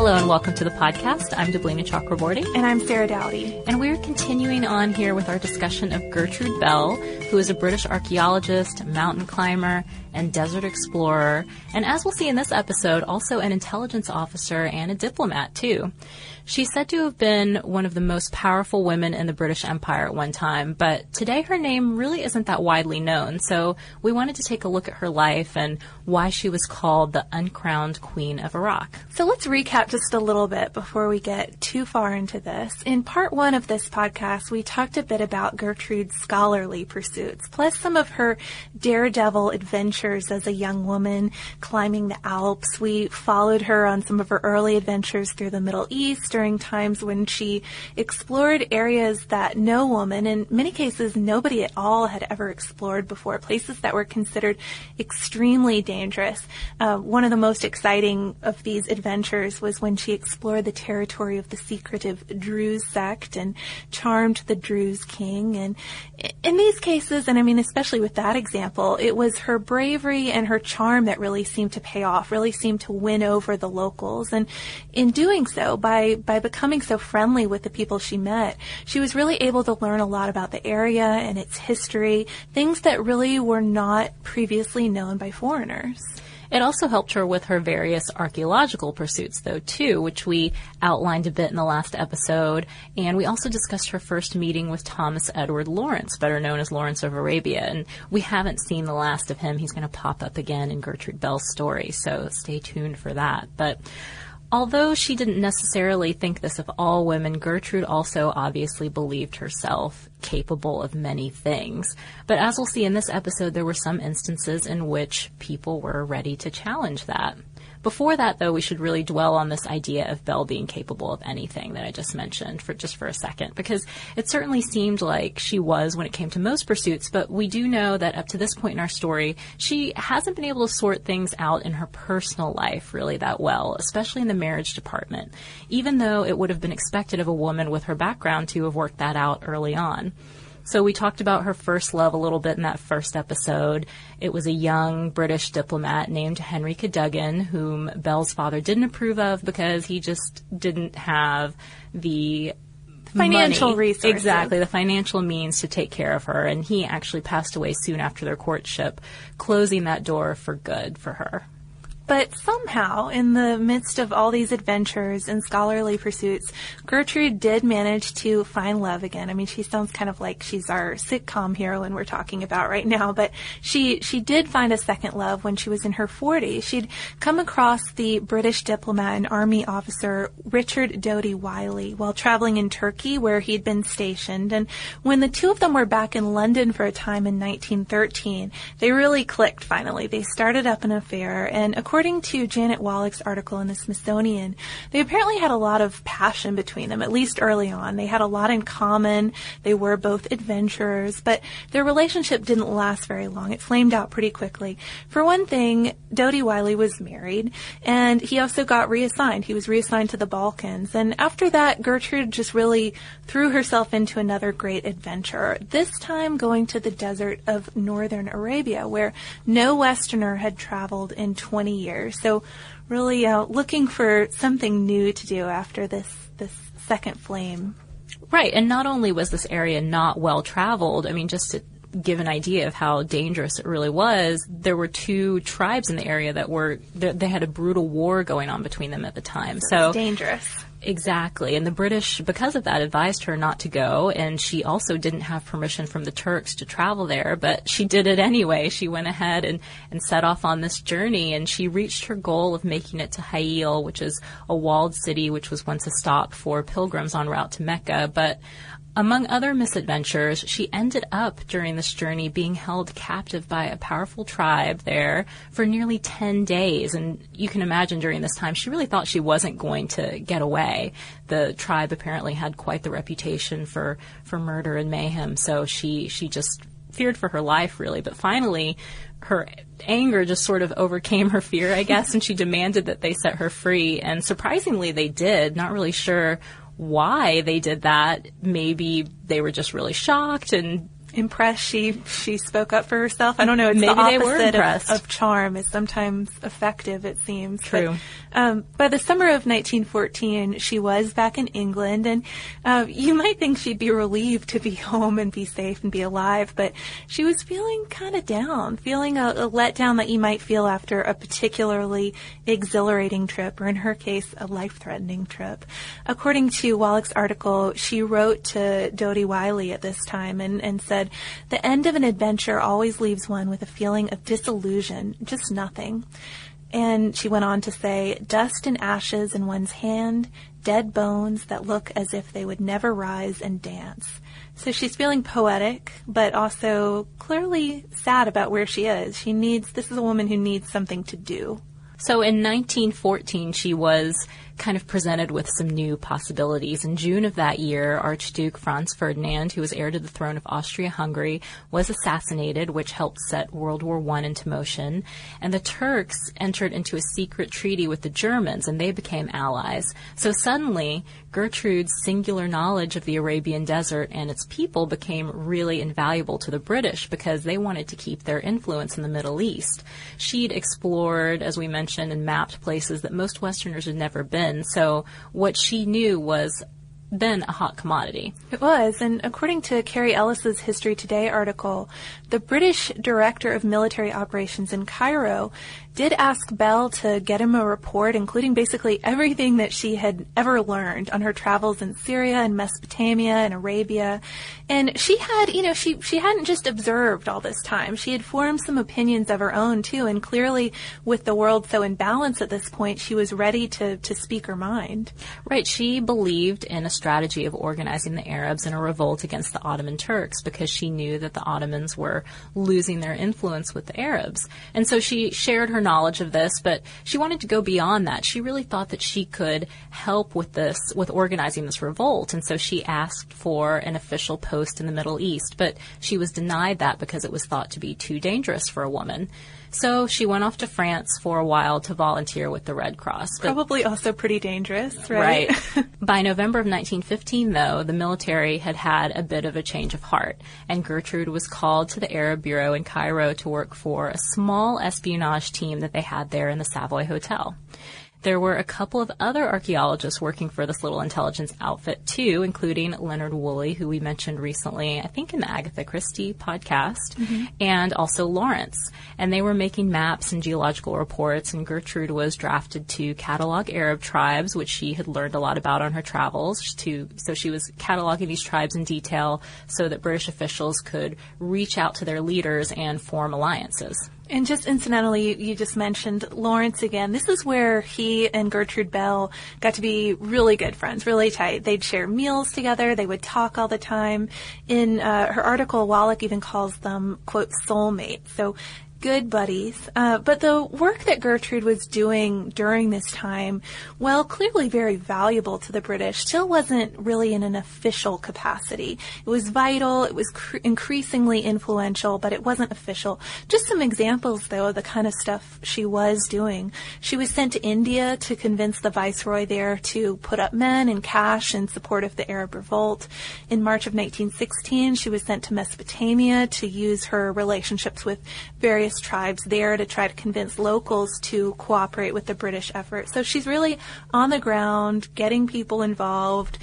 Hello and welcome to the podcast. I'm Deblina Chakraborty. And I'm Sarah Dowdy. And we're continuing on here with our discussion of Gertrude Bell, who is a British archaeologist, mountain climber, and desert explorer, and as we'll see in this episode, also an intelligence officer and a diplomat too. She's said to have been one of the most powerful women in the British Empire at one time, but today her name really isn't that widely known, so we wanted to take a look at her life and why she was called the uncrowned Queen of Iraq. So let's recap just a little bit before we get too far into this. In part one of this podcast, we talked a bit about Gertrude's scholarly pursuits, plus some of her daredevil adventures as a young woman climbing the Alps. We followed her on some of her early adventures through the Middle East during times when she explored areas that no woman, in many cases nobody at all, had ever explored before, places that were considered extremely dangerous. Uh, one of the most exciting of these adventures was when she explored the territory of the secretive Druze sect and charmed the Druze king. And in these cases, and I mean especially with that example, it was her bravery and her charm that really seemed to pay off, really seemed to win over the locals. And in doing so, by by becoming so friendly with the people she met, she was really able to learn a lot about the area and its history, things that really were not previously known by foreigners. It also helped her with her various archaeological pursuits, though, too, which we outlined a bit in the last episode. And we also discussed her first meeting with Thomas Edward Lawrence, better known as Lawrence of Arabia. And we haven't seen the last of him. He's going to pop up again in Gertrude Bell's story, so stay tuned for that. But Although she didn't necessarily think this of all women, Gertrude also obviously believed herself capable of many things. But as we'll see in this episode, there were some instances in which people were ready to challenge that. Before that, though, we should really dwell on this idea of Bell being capable of anything that I just mentioned for just for a second, because it certainly seemed like she was when it came to most pursuits, but we do know that up to this point in our story, she hasn't been able to sort things out in her personal life really that well, especially in the marriage department, even though it would have been expected of a woman with her background to have worked that out early on. So we talked about her first love a little bit in that first episode. It was a young British diplomat named Henry Cadogan, whom Bell's father didn't approve of because he just didn't have the financial money. resources. Exactly, the financial means to take care of her. And he actually passed away soon after their courtship, closing that door for good for her. But somehow, in the midst of all these adventures and scholarly pursuits, Gertrude did manage to find love again. I mean, she sounds kind of like she's our sitcom heroine we're talking about right now, but she, she did find a second love when she was in her 40s. She'd come across the British diplomat and army officer Richard Doughty Wylie while traveling in Turkey where he'd been stationed. And when the two of them were back in London for a time in 1913, they really clicked finally. They started up an affair and according according to Janet Wallach's article in the Smithsonian, they apparently had a lot of passion between them, at least early on. They had a lot in common. They were both adventurers, but their relationship didn't last very long. It flamed out pretty quickly. For one thing, Doughty Wylie was married, and he also got reassigned. He was reassigned to the Balkans. And after that, Gertrude just really threw herself into another great adventure, this time going to the desert of northern Arabia, where no Westerner had traveled in 20 years years. So really uh, looking for something new to do after this this second flame. Right, and not only was this area not well traveled, I mean, just to give an idea of how dangerous it really was, there were two tribes in the area that were they had a brutal war going on between them at the time. So, so dangerous. Exactly. And the British, because of that, advised her not to go. And she also didn't have permission from the Turks to travel there, but she did it anyway. She went ahead and, and set off on this journey and she reached her goal of making it to Ha'il, which is a walled city, which was once a stop for pilgrims en route to Mecca. But among other misadventures, she ended up during this journey being held captive by a powerful tribe there for nearly 10 days. And you can imagine during this time, she really thought she wasn't going to get away. The tribe apparently had quite the reputation for, for murder and mayhem, so she, she just feared for her life really. But finally, her anger just sort of overcame her fear, I guess, and she demanded that they set her free. And surprisingly, they did. Not really sure why they did that. Maybe they were just really shocked and impressed she she spoke up for herself. I don't know. It's Maybe the they were impressed. of, of charm is sometimes effective. It seems True. Um, by the summer of 1914, she was back in England, and uh, you might think she'd be relieved to be home and be safe and be alive, but she was feeling kind of down, feeling a, a letdown that you might feel after a particularly exhilarating trip, or in her case, a life-threatening trip. According to Wallach's article, she wrote to Doughty Wylie at this time and, and said, "The end of an adventure always leaves one with a feeling of disillusion, just nothing." And she went on to say, dust and ashes in one's hand, dead bones that look as if they would never rise and dance. So she's feeling poetic, but also clearly sad about where she is. She needs, this is a woman who needs something to do. So in 1914, she was kind of presented with some new possibilities. In June of that year, Archduke Franz Ferdinand, who was heir to the throne of Austria-Hungary, was assassinated, which helped set World War I into motion. And the Turks entered into a secret treaty with the Germans, and they became allies. So suddenly, Gertrude's singular knowledge of the Arabian Desert and its people became really invaluable to the British because they wanted to keep their influence in the Middle East. She'd explored, as we mentioned, and mapped places that most Westerners had never been. So what she knew was then a hot commodity. It was, and according to Carrie Ellis's History Today article, the British Director of Military Operations in Cairo did ask Bell to get him a report, including basically everything that she had ever learned on her travels in Syria and Mesopotamia and Arabia. And she had, you know, she, she hadn't just observed all this time. She had formed some opinions of her own too, and clearly with the world so in balance at this point, she was ready to, to speak her mind. Right. She believed in a strategy of organizing the Arabs in a revolt against the Ottoman Turks because she knew that the Ottomans were losing their influence with the Arabs. And so she shared her knowledge of this, but she wanted to go beyond that. She really thought that she could help with this, with organizing this revolt. And so she asked for an official post in the Middle East, but she was denied that because it was thought to be too dangerous for a woman. So she went off to France for a while to volunteer with the Red Cross. Probably also pretty dangerous, right? Right. By November of 1915, though, the military had had a bit of a change of heart, and Gertrude was called to the Arab Bureau in Cairo to work for a small espionage team that they had there in the Savoy Hotel. There were a couple of other archaeologists working for this little intelligence outfit too, including Leonard Woolley, who we mentioned recently, I think in the Agatha Christie podcast, mm-hmm. and also Lawrence. And they were making maps and geological reports, and Gertrude was drafted to catalog Arab tribes, which she had learned a lot about on her travels. To so she was cataloging these tribes in detail so that British officials could reach out to their leaders and form alliances. And just incidentally, you, just mentioned Lawrence again. This is where he and Gertrude Bell got to be really good friends, really tight. They'd share meals together. They would talk all the time. In uh, her article, Wallach even calls them, quote, soulmates. So good buddies. Uh, but the work that Gertrude was doing during this time, well, clearly very valuable to the British, still wasn't really in an official capacity. It was vital, it was cr- increasingly influential, but it wasn't official. Just some examples, though, of the kind of stuff she was doing. She was sent to India to convince the viceroy there to put up men and cash in support of the Arab revolt. In March of 1916, she was sent to Mesopotamia to use her relationships with various tribes there to try to convince locals to cooperate with the British effort. So she's really on the ground, getting people involved,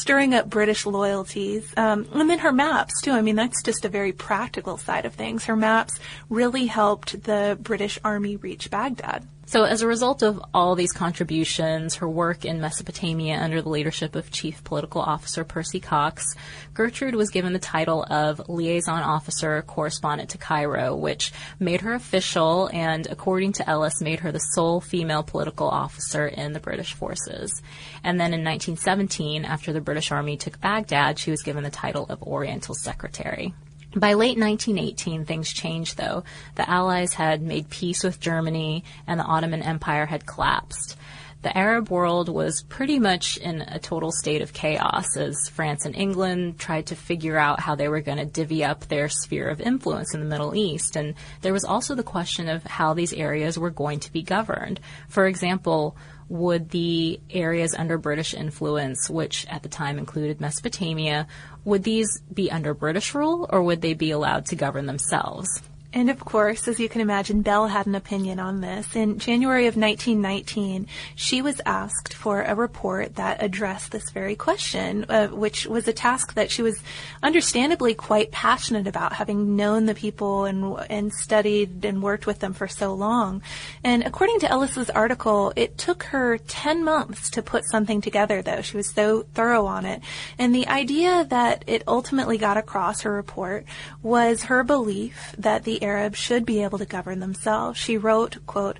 stirring up British loyalties. Um, and then her maps, too. I mean, that's just a very practical side of things. Her maps really helped the British Army reach Baghdad. So, as a result of all these contributions, her work in Mesopotamia under the leadership of Chief Political Officer Percy Cox, Gertrude was given the title of Liaison Officer Correspondent to Cairo, which made her official and, according to Ellis, made her the sole female political officer in the British forces. And then in 1917, after the British Army took Baghdad, she was given the title of Oriental Secretary. By late 1918, things changed though. The Allies had made peace with Germany and the Ottoman Empire had collapsed. the Arab world was pretty much in a total state of chaos as France and England tried to figure out how they were going to divvy up their sphere of influence in the Middle East. And there was also the question of how these areas were going to be governed. For example, would the areas under British influence, which at the time included Mesopotamia, would these be under British rule or would they be allowed to govern themselves? And of course, as you can imagine, Bell had an opinion on this. In January of 1919, she was asked for a report that addressed this very question, uh, which was a task that she was understandably quite passionate about, having known the people and and studied and worked with them for so long. And according to Ellis's article, it took her 10 months to put something together, though. She was so thorough on it. And the idea that it ultimately got across her report was her belief that the Arabs should be able to govern themselves. She wrote, quote,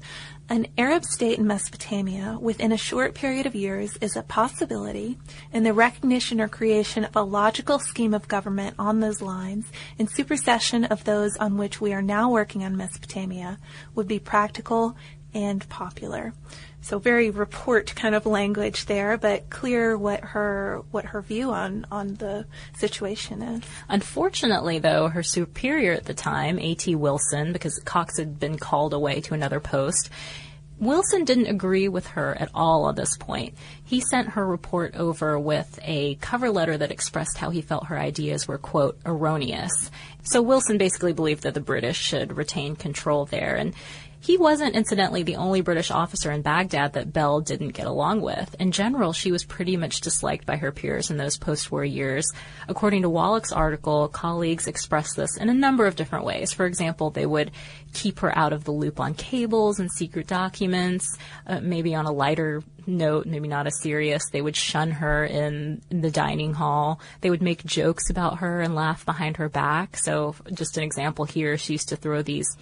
an Arab state in Mesopotamia within a short period of years is a possibility, and the recognition or creation of a logical scheme of government on those lines, in supersession of those on which we are now working on Mesopotamia, would be practical and popular. So very report kind of language there, but clear what her what her view on on the situation is. Unfortunately, though, her superior at the time, A.T. Wilson, because Cox had been called away to another post, Wilson didn't agree with her at all at this point. He sent her report over with a cover letter that expressed how he felt her ideas were, quote, erroneous. So Wilson basically believed that the British should retain control there. And he wasn't, incidentally, the only British officer in Baghdad that Bell didn't get along with. In general, she was pretty much disliked by her peers in those post-war years. According to Wallach's article, colleagues expressed this in a number of different ways. For example, they would keep her out of the loop on cables and secret documents. Uh, maybe on a lighter note, maybe not as serious, they would shun her in, in the dining hall. They would make jokes about her and laugh behind her back. So, just an example here, she used to throw these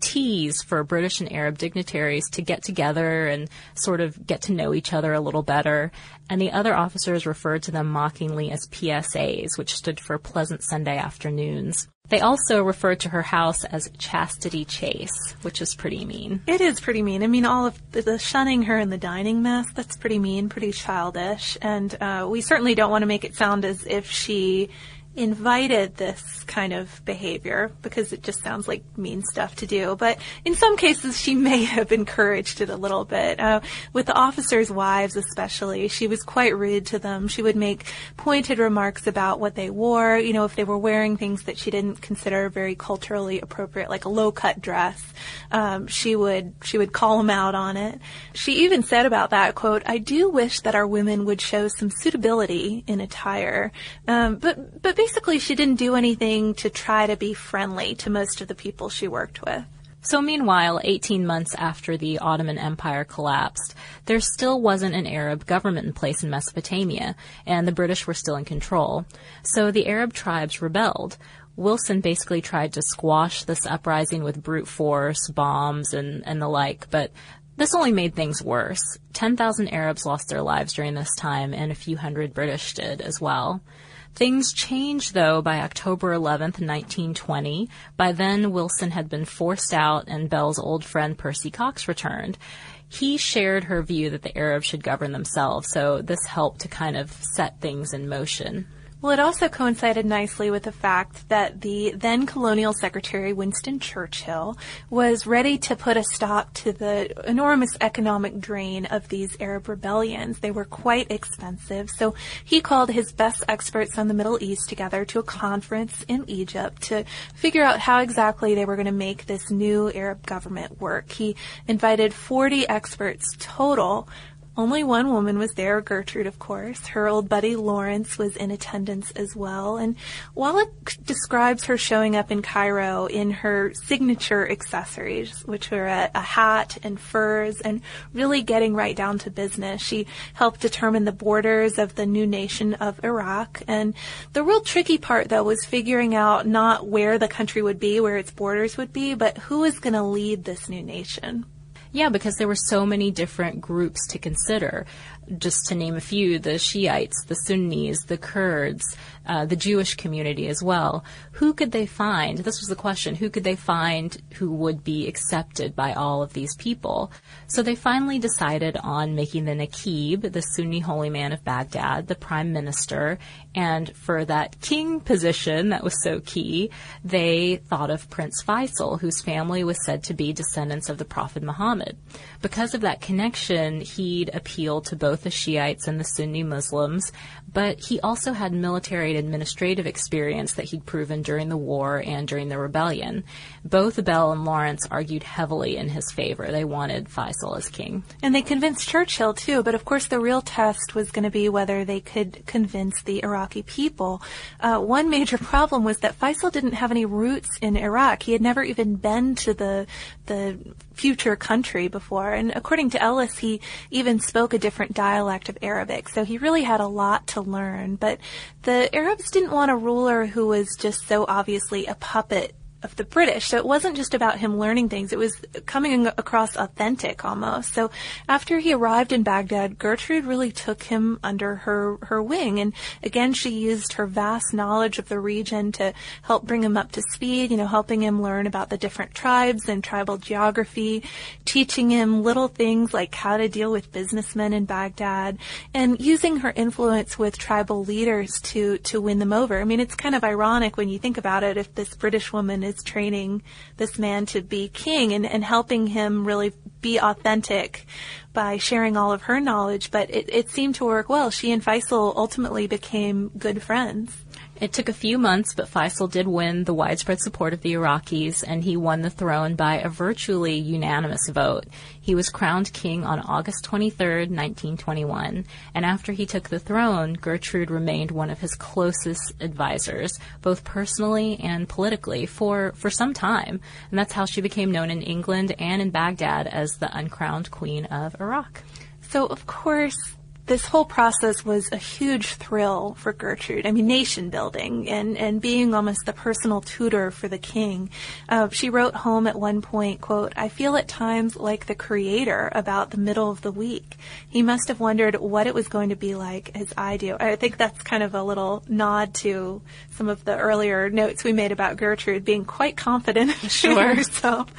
teas for British and Arab dignitaries to get together and sort of get to know each other a little better. And the other officers referred to them mockingly as PSAs, which stood for Pleasant Sunday Afternoons. They also referred to her house as Chastity Chase, which is pretty mean. It is pretty mean. I mean, all of the, the shunning her in the dining mess, that's pretty mean, pretty childish. And uh, we certainly don't want to make it sound as if she invited this kind of behavior because it just sounds like mean stuff to do. But in some cases, she may have encouraged it a little bit. Uh, with the officers' wives, especially, she was quite rude to them. She would make pointed remarks about what they wore. You know, if they were wearing things that she didn't consider very culturally appropriate, like a low-cut dress, um, she would she would call them out on it. She even said about that quote, "I do wish that our women would show some suitability in attire, um, but but." Basically she didn't do anything to try to be friendly to most of the people she worked with. So meanwhile, 18 months after the Ottoman Empire collapsed, there still wasn't an Arab government in place in Mesopotamia, and the British were still in control. So the Arab tribes rebelled. Wilson basically tried to squash this uprising with brute force, bombs, and, and the like, but this only made things worse. 10,000 Arabs lost their lives during this time, and a few hundred British did as well. Things changed, though, by October 11th, 1920. By then, Wilson had been forced out, and Bell's old friend Percy Cox returned. He shared her view that the Arabs should govern themselves, so this helped to kind of set things in motion. Well, it also coincided nicely with the fact that the then colonial secretary, Winston Churchill, was ready to put a stop to the enormous economic drain of these Arab rebellions. They were quite expensive, so he called his best experts on the Middle East together to a conference in Egypt to figure out how exactly they were going to make this new Arab government work. He invited 40 experts total only one woman was there, Gertrude, of course. Her old buddy Lawrence was in attendance as well. And Wallach describes her showing up in Cairo in her signature accessories, which were a, a hat and furs, and really getting right down to business. She helped determine the borders of the new nation of Iraq. And the real tricky part, though, was figuring out not where the country would be, where its borders would be, but who was going to lead this new nation. Yeah, because there were so many different groups to consider. Just to name a few, the Shiites, the Sunnis, the Kurds, uh, the Jewish community as well. Who could they find? This was the question. Who could they find who would be accepted by all of these people? So they finally decided on making the Naqib, the Sunni holy man of Baghdad, the prime minister. And for that king position that was so key, they thought of Prince Faisal, whose family was said to be descendants of the Prophet Muhammad. Because of that connection, he'd appeal to both the Shiites and the Sunni Muslims, but he also had military and administrative experience that he'd proven during the war and during the rebellion. Both Bell and Lawrence argued heavily in his favor. They wanted Faisal as king. And they convinced Churchill too, but of course the real test was going to be whether they could convince the Iraqi people. Uh, one major problem was that Faisal didn't have any roots in Iraq. He had never even been to the the future country before, and according to Ellis, he even spoke a different dialect of Arabic. So he really had a lot to learn. But the Arabs didn't want a ruler who was just so obviously a puppet of the British. So it wasn't just about him learning things. It was coming across authentic almost. So after he arrived in Baghdad, Gertrude really took him under her, her wing. And again, she used her vast knowledge of the region to help bring him up to speed, you know, helping him learn about the different tribes and tribal geography, teaching him little things like how to deal with businessmen in Baghdad and using her influence with tribal leaders to, to win them over. I mean, it's kind of ironic when you think about it if this British woman is training this man to be king and, and helping him really be authentic by sharing all of her knowledge. But it, it seemed to work well. She and Faisal ultimately became good friends. It took a few months, but Faisal did win the widespread support of the Iraqis, and he won the throne by a virtually unanimous vote. He was crowned king on August 23, 1921, and after he took the throne, Gertrude remained one of his closest advisors, both personally and politically, for, for some time. And that's how she became known in England and in Baghdad as the uncrowned queen of Iraq. So, of course, this whole process was a huge thrill for Gertrude. I mean, nation building and, and being almost the personal tutor for the king. Uh, she wrote home at one point, quote, I feel at times like the creator about the middle of the week. He must have wondered what it was going to be like as I do. I think that's kind of a little nod to some of the earlier notes we made about Gertrude being quite confident sure. in herself.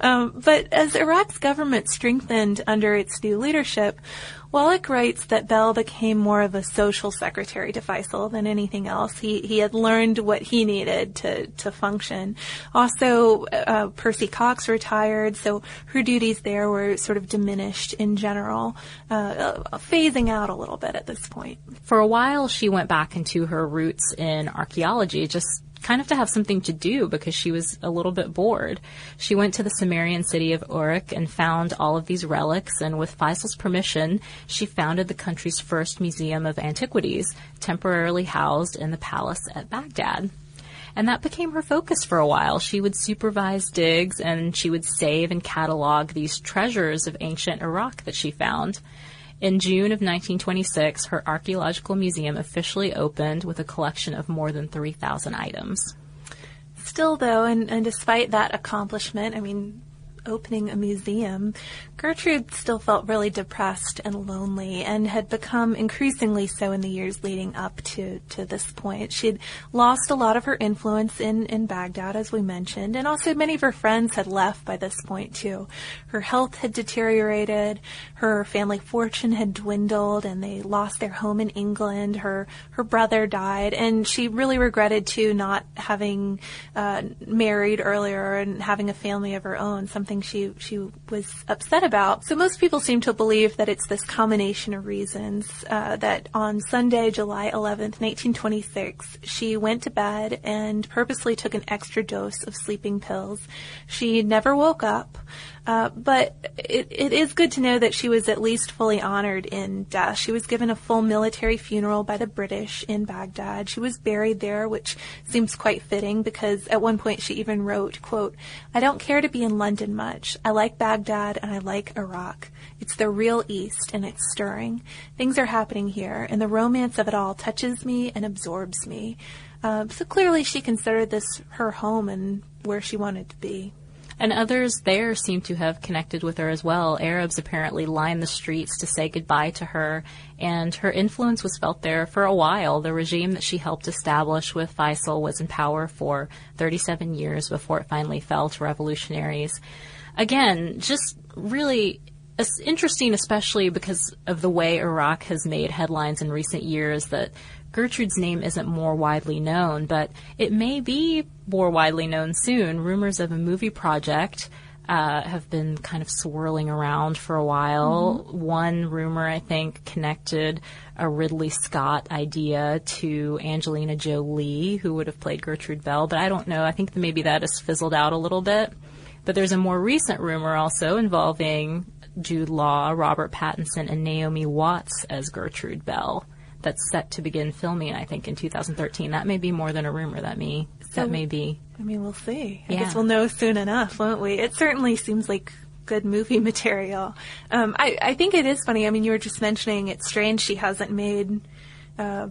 Um, but as Iraq's government strengthened under its new leadership, Wallach writes that Bell became more of a social secretary to Faisal than anything else. He he had learned what he needed to to function. Also, uh, Percy Cox retired, so her duties there were sort of diminished in general, uh, phasing out a little bit at this point. For a while, she went back into her roots in archaeology, just kind of to have something to do because she was a little bit bored. She went to the Sumerian city of Uruk and found all of these relics, and with Faisal's permission, she founded the country's first museum of antiquities, temporarily housed in the palace at Baghdad. And that became her focus for a while. She would supervise digs and she would save and catalog these treasures of ancient Iraq that she found. In June of 1926, her archaeological museum officially opened with a collection of more than 3,000 items. Still, though, and, and despite that accomplishment, I mean, opening a museum, Gertrude still felt really depressed and lonely and had become increasingly so in the years leading up to, to this point. She'd lost a lot of her influence in, in Baghdad, as we mentioned, and also many of her friends had left by this point too. Her health had deteriorated, her family fortune had dwindled, and they lost their home in England. Her, her brother died, and she really regretted too not having uh, married earlier and having a family of her own, something something she she was upset about. So most people seem to believe that it's this combination of reasons uh, that on Sunday, July 11th, 1926, she went to bed and purposely took an extra dose of sleeping pills. She never woke up. Uh, but it, it is good to know that she was at least fully honored in death. She was given a full military funeral by the British in Baghdad. She was buried there, which seems quite fitting because at one point she even wrote, quote, I don't care to be in London much. I like Baghdad and I like Iraq. It's the real East and it's stirring. Things are happening here and the romance of it all touches me and absorbs me. Uh, so clearly she considered this her home and where she wanted to be. And others there seem to have connected with her as well. Arabs apparently lined the streets to say goodbye to her, and her influence was felt there for a while. The regime that she helped establish with Faisal was in power for 37 years before it finally fell to revolutionaries. Again, just really it's interesting, especially because of the way Iraq has made headlines in recent years that Gertrude's name isn't more widely known, but it may be more widely known soon. Rumors of a movie project uh, have been kind of swirling around for a while. Mm-hmm. One rumor, I think, connected a Ridley Scott idea to Angelina Jolie, who would have played Gertrude Bell, but I don't know. I think maybe that has fizzled out a little bit. But there's a more recent rumor also involving Jude Law, Robert Pattinson, and Naomi Watts as Gertrude Bell. That's set to begin filming, I think, in 2013. That may be more than a rumor. That may so, that may be. I mean, we'll see. I yeah. guess we'll know soon enough, won't we? It certainly seems like good movie material. Um, I, I think it is funny. I mean, you were just mentioning it's strange she hasn't made uh,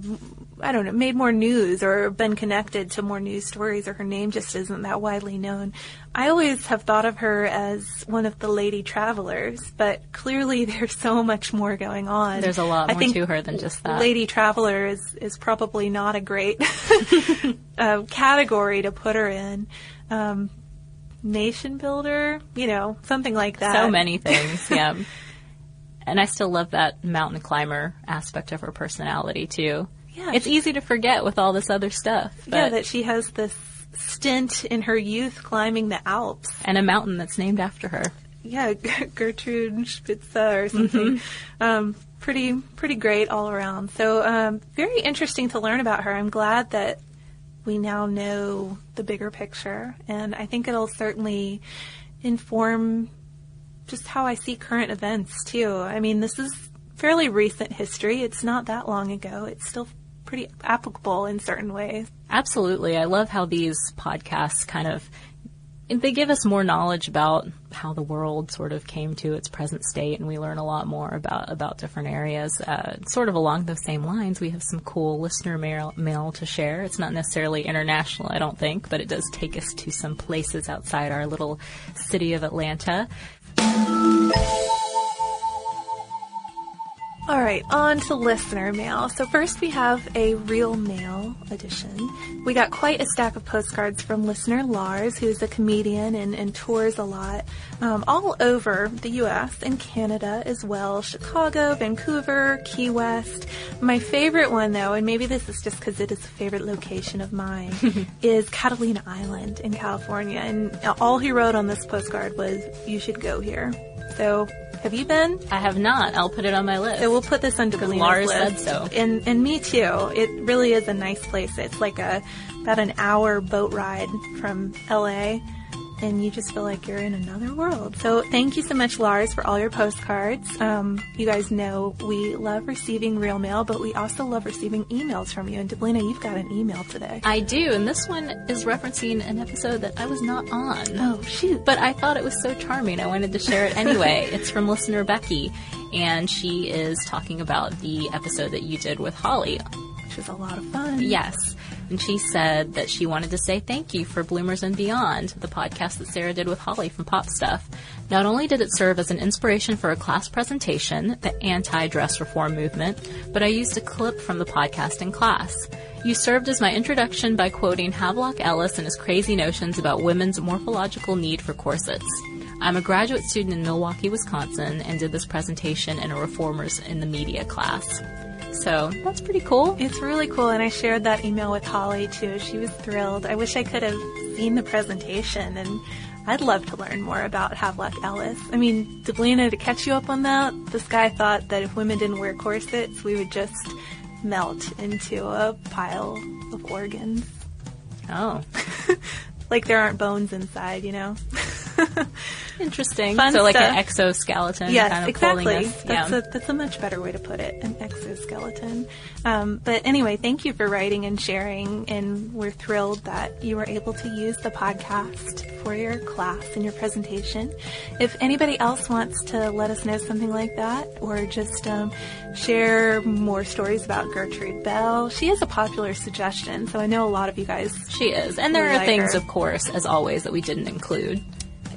I don't know, made more news or been connected to more news stories, or her name just isn't that widely known. I always have thought of her as one of the lady travelers, but clearly there's so much more going on. There's a lot more to her than just that. Lady traveler is, is probably not a great uh, category to put her in. Um, nation builder, you know, something like that. So many things, yeah. And I still love that mountain climber aspect of her personality too. Yeah, it's easy to forget with all this other stuff. Yeah, that she has this stint in her youth climbing the Alps and a mountain that's named after her. Yeah, Gertrude Spitze or something. Mm-hmm. Um, pretty pretty great all around. So um, very interesting to learn about her. I'm glad that we now know the bigger picture, and I think it'll certainly inform just how I see current events too. I mean, this is fairly recent history. It's not that long ago. It's still pretty applicable in certain ways. Absolutely. I love how these podcasts kind of they give us more knowledge about how the world sort of came to its present state, and we learn a lot more about about different areas. Uh, sort of along those same lines, we have some cool listener mail, mail to share. It's not necessarily international, I don't think, but it does take us to some places outside our little city of Atlanta. Thank you. All right, on to listener mail. So first we have a real mail edition. We got quite a stack of postcards from listener Lars, who's a comedian and, and tours a lot um, all over the U.S. and Canada as well. Chicago, Vancouver, Key West. My favorite one, though, and maybe this is just because it is a favorite location of mine, is Catalina Island in California. And all he wrote on this postcard was, "You should go here." So have you been? I have not. I'll put it on my list. So we'll put this on Deblina's Lars list. said so. And and me too. It really is a nice place. It's like a about an hour boat ride from LA and you just feel like you're in another world. So thank you so much, Lars, for all your postcards. Um, you guys know we love receiving real mail, but we also love receiving emails from you. And Deblina, you've got an email today. I do, and this one is referencing an episode that I was not on. Oh, shoot. But I thought it was so charming, I wanted to share it anyway. it's from listener Becky, and she is talking about the episode that you did with Holly. Which was a lot of fun. Yes and she said that she wanted to say thank you for Bloomers and Beyond, the podcast that Sarah did with Holly from Pop Stuff. Not only did it serve as an inspiration for a class presentation, the anti-dress reform movement, but I used a clip from the podcast in class. You served as my introduction by quoting Havelock Ellis and his crazy notions about women's morphological need for corsets. I'm a graduate student in Milwaukee, Wisconsin, and did this presentation in a Reformers in the Media class. So that's pretty cool. It's really cool, and I shared that email with Holly too. She was thrilled. I wish I could have seen the presentation, and I'd love to learn more about Havelock Ellis. I mean, Deblina, to catch you up on that, this guy thought that if women didn't wear corsets, we would just melt into a pile of organs. Oh. like there aren't bones inside, you know? Interesting. Fun so like stuff. an exoskeleton Yes, kind of exactly. That's yeah. a that's a much better way to put it, an exoskeleton. Um, but anyway, thank you for writing and sharing, and we're thrilled that you were able to use the podcast for your class and your presentation. If anybody else wants to let us know something like that, or just um, share more stories about Gertrude Bell, she is a popular suggestion. So I know a lot of you guys she is. And there are like things, her. of course, as always, that we didn't include.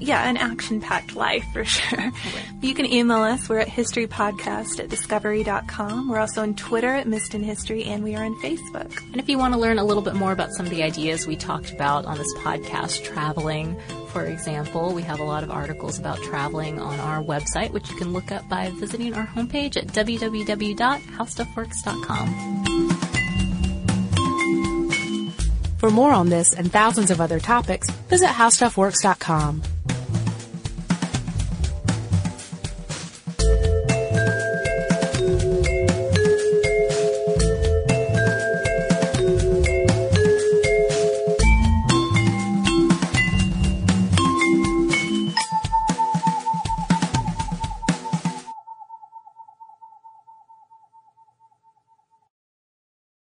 Yeah, an action-packed life for sure. You can email us. We're at historypodcast at discovery.com. We're also on Twitter at Missed in History, and we are on Facebook. And if you want to learn a little bit more about some of the ideas we talked about on this podcast, traveling, for example, we have a lot of articles about traveling on our website, which you can look up by visiting our homepage at www.howstuffworks.com. For more on this and thousands of other topics, visit howstuffworks.com.